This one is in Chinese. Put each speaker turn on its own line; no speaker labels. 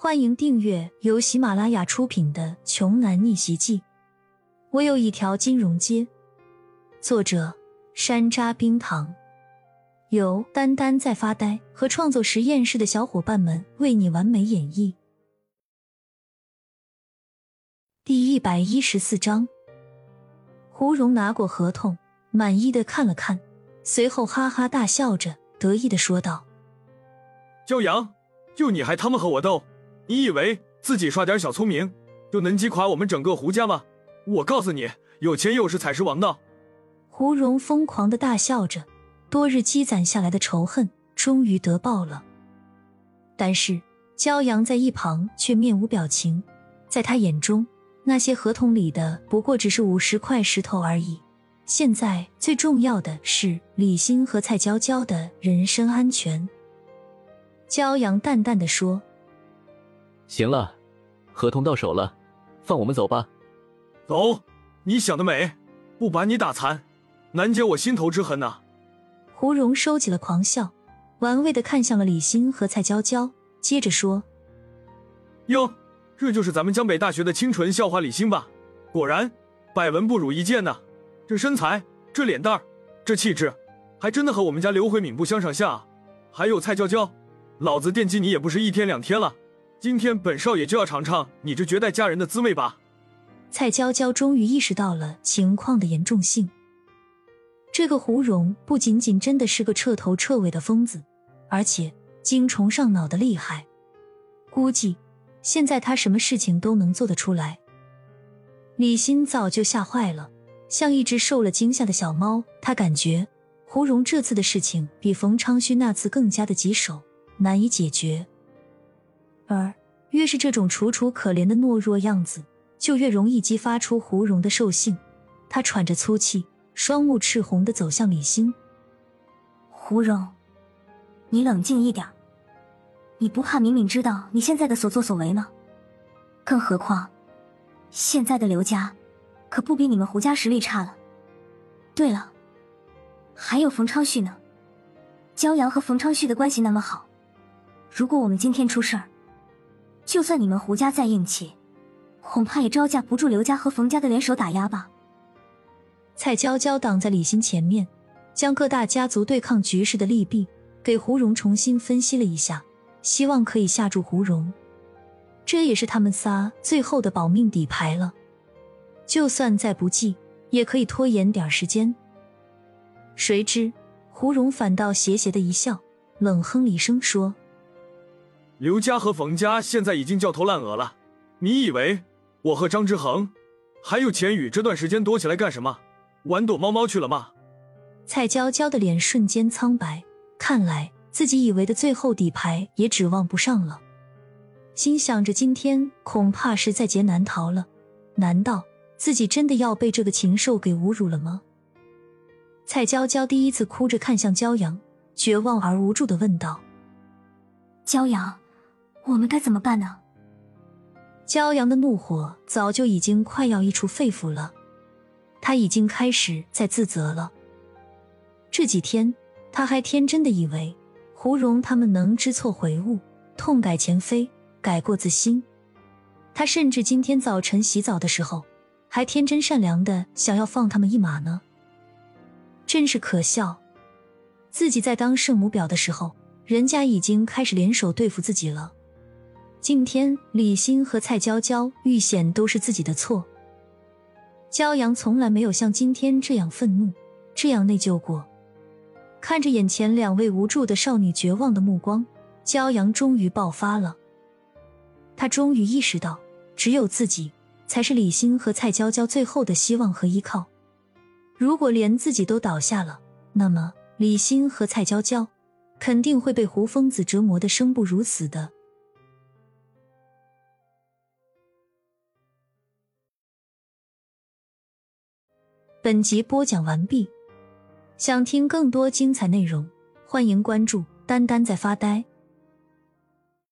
欢迎订阅由喜马拉雅出品的《穷男逆袭记》。我有一条金融街。作者：山楂冰糖，由丹丹在发呆和创作实验室的小伙伴们为你完美演绎。第一百一十四章，胡蓉拿过合同，满意的看了看，随后哈哈大笑着，得意的说道：“
骄阳，就你还他妈和我斗？”你以为自己耍点小聪明就能击垮我们整个胡家吗？我告诉你，有钱又是采石王道。
胡蓉疯狂的大笑着，多日积攒下来的仇恨终于得报了。但是骄阳在一旁却面无表情，在他眼中，那些合同里的不过只是五十块石头而已。现在最重要的是李欣和蔡娇娇的人身安全。骄阳淡淡的说。
行了，合同到手了，放我们走吧。
走，你想得美！不把你打残，难解我心头之恨呐！
胡蓉收起了狂笑，玩味的看向了李欣和蔡娇娇，接着说：“
哟，这就是咱们江北大学的清纯校花李欣吧？果然，百闻不如一见呐！这身材，这脸蛋儿，这气质，还真的和我们家刘慧敏不相上下。啊！还有蔡娇娇，老子惦记你也不是一天两天了。”今天本少爷就要尝尝你这绝代佳人的滋味吧。
蔡娇娇终于意识到了情况的严重性。这个胡蓉不仅仅真的是个彻头彻尾的疯子，而且精虫上脑的厉害。估计现在他什么事情都能做得出来。李欣早就吓坏了，像一只受了惊吓的小猫。他感觉胡蓉这次的事情比冯昌旭那次更加的棘手，难以解决。而越是这种楚楚可怜的懦弱样子，就越容易激发出胡蓉的兽性。他喘着粗气，双目赤红的走向李欣。
胡蓉，你冷静一点。你不怕敏敏知道你现在的所作所为吗？更何况，现在的刘家可不比你们胡家实力差了。对了，还有冯昌旭呢。骄阳和冯昌旭的关系那么好，如果我们今天出事儿，就算你们胡家再硬气，恐怕也招架不住刘家和冯家的联手打压吧。
蔡娇娇挡在李欣前面，将各大家族对抗局势的利弊给胡蓉重新分析了一下，希望可以吓住胡蓉。这也是他们仨最后的保命底牌了。就算再不济，也可以拖延点时间。谁知胡蓉反倒邪邪的一笑，冷哼了一声说。
刘家和冯家现在已经焦头烂额了，你以为我和张之恒还有钱宇这段时间躲起来干什么？玩躲猫猫去了吗？
蔡娇娇的脸瞬间苍白，看来自己以为的最后底牌也指望不上了。心想着今天恐怕是在劫难逃了，难道自己真的要被这个禽兽给侮辱了吗？蔡娇娇第一次哭着看向骄阳，绝望而无助的问道：“
骄阳。”我们该怎么办呢？
骄阳的怒火早就已经快要溢出肺腑了，他已经开始在自责了。这几天他还天真的以为胡蓉他们能知错悔悟、痛改前非、改过自新。他甚至今天早晨洗澡的时候，还天真善良的想要放他们一马呢。真是可笑！自己在当圣母婊的时候，人家已经开始联手对付自己了。今天李欣和蔡娇娇遇险都是自己的错。骄阳从来没有像今天这样愤怒，这样内疚过。看着眼前两位无助的少女绝望的目光，骄阳终于爆发了。他终于意识到，只有自己才是李欣和蔡娇娇最后的希望和依靠。如果连自己都倒下了，那么李欣和蔡娇娇肯定会被胡疯子折磨的生不如死的。本集播讲完毕，想听更多精彩内容，欢迎关注“丹丹在发呆”。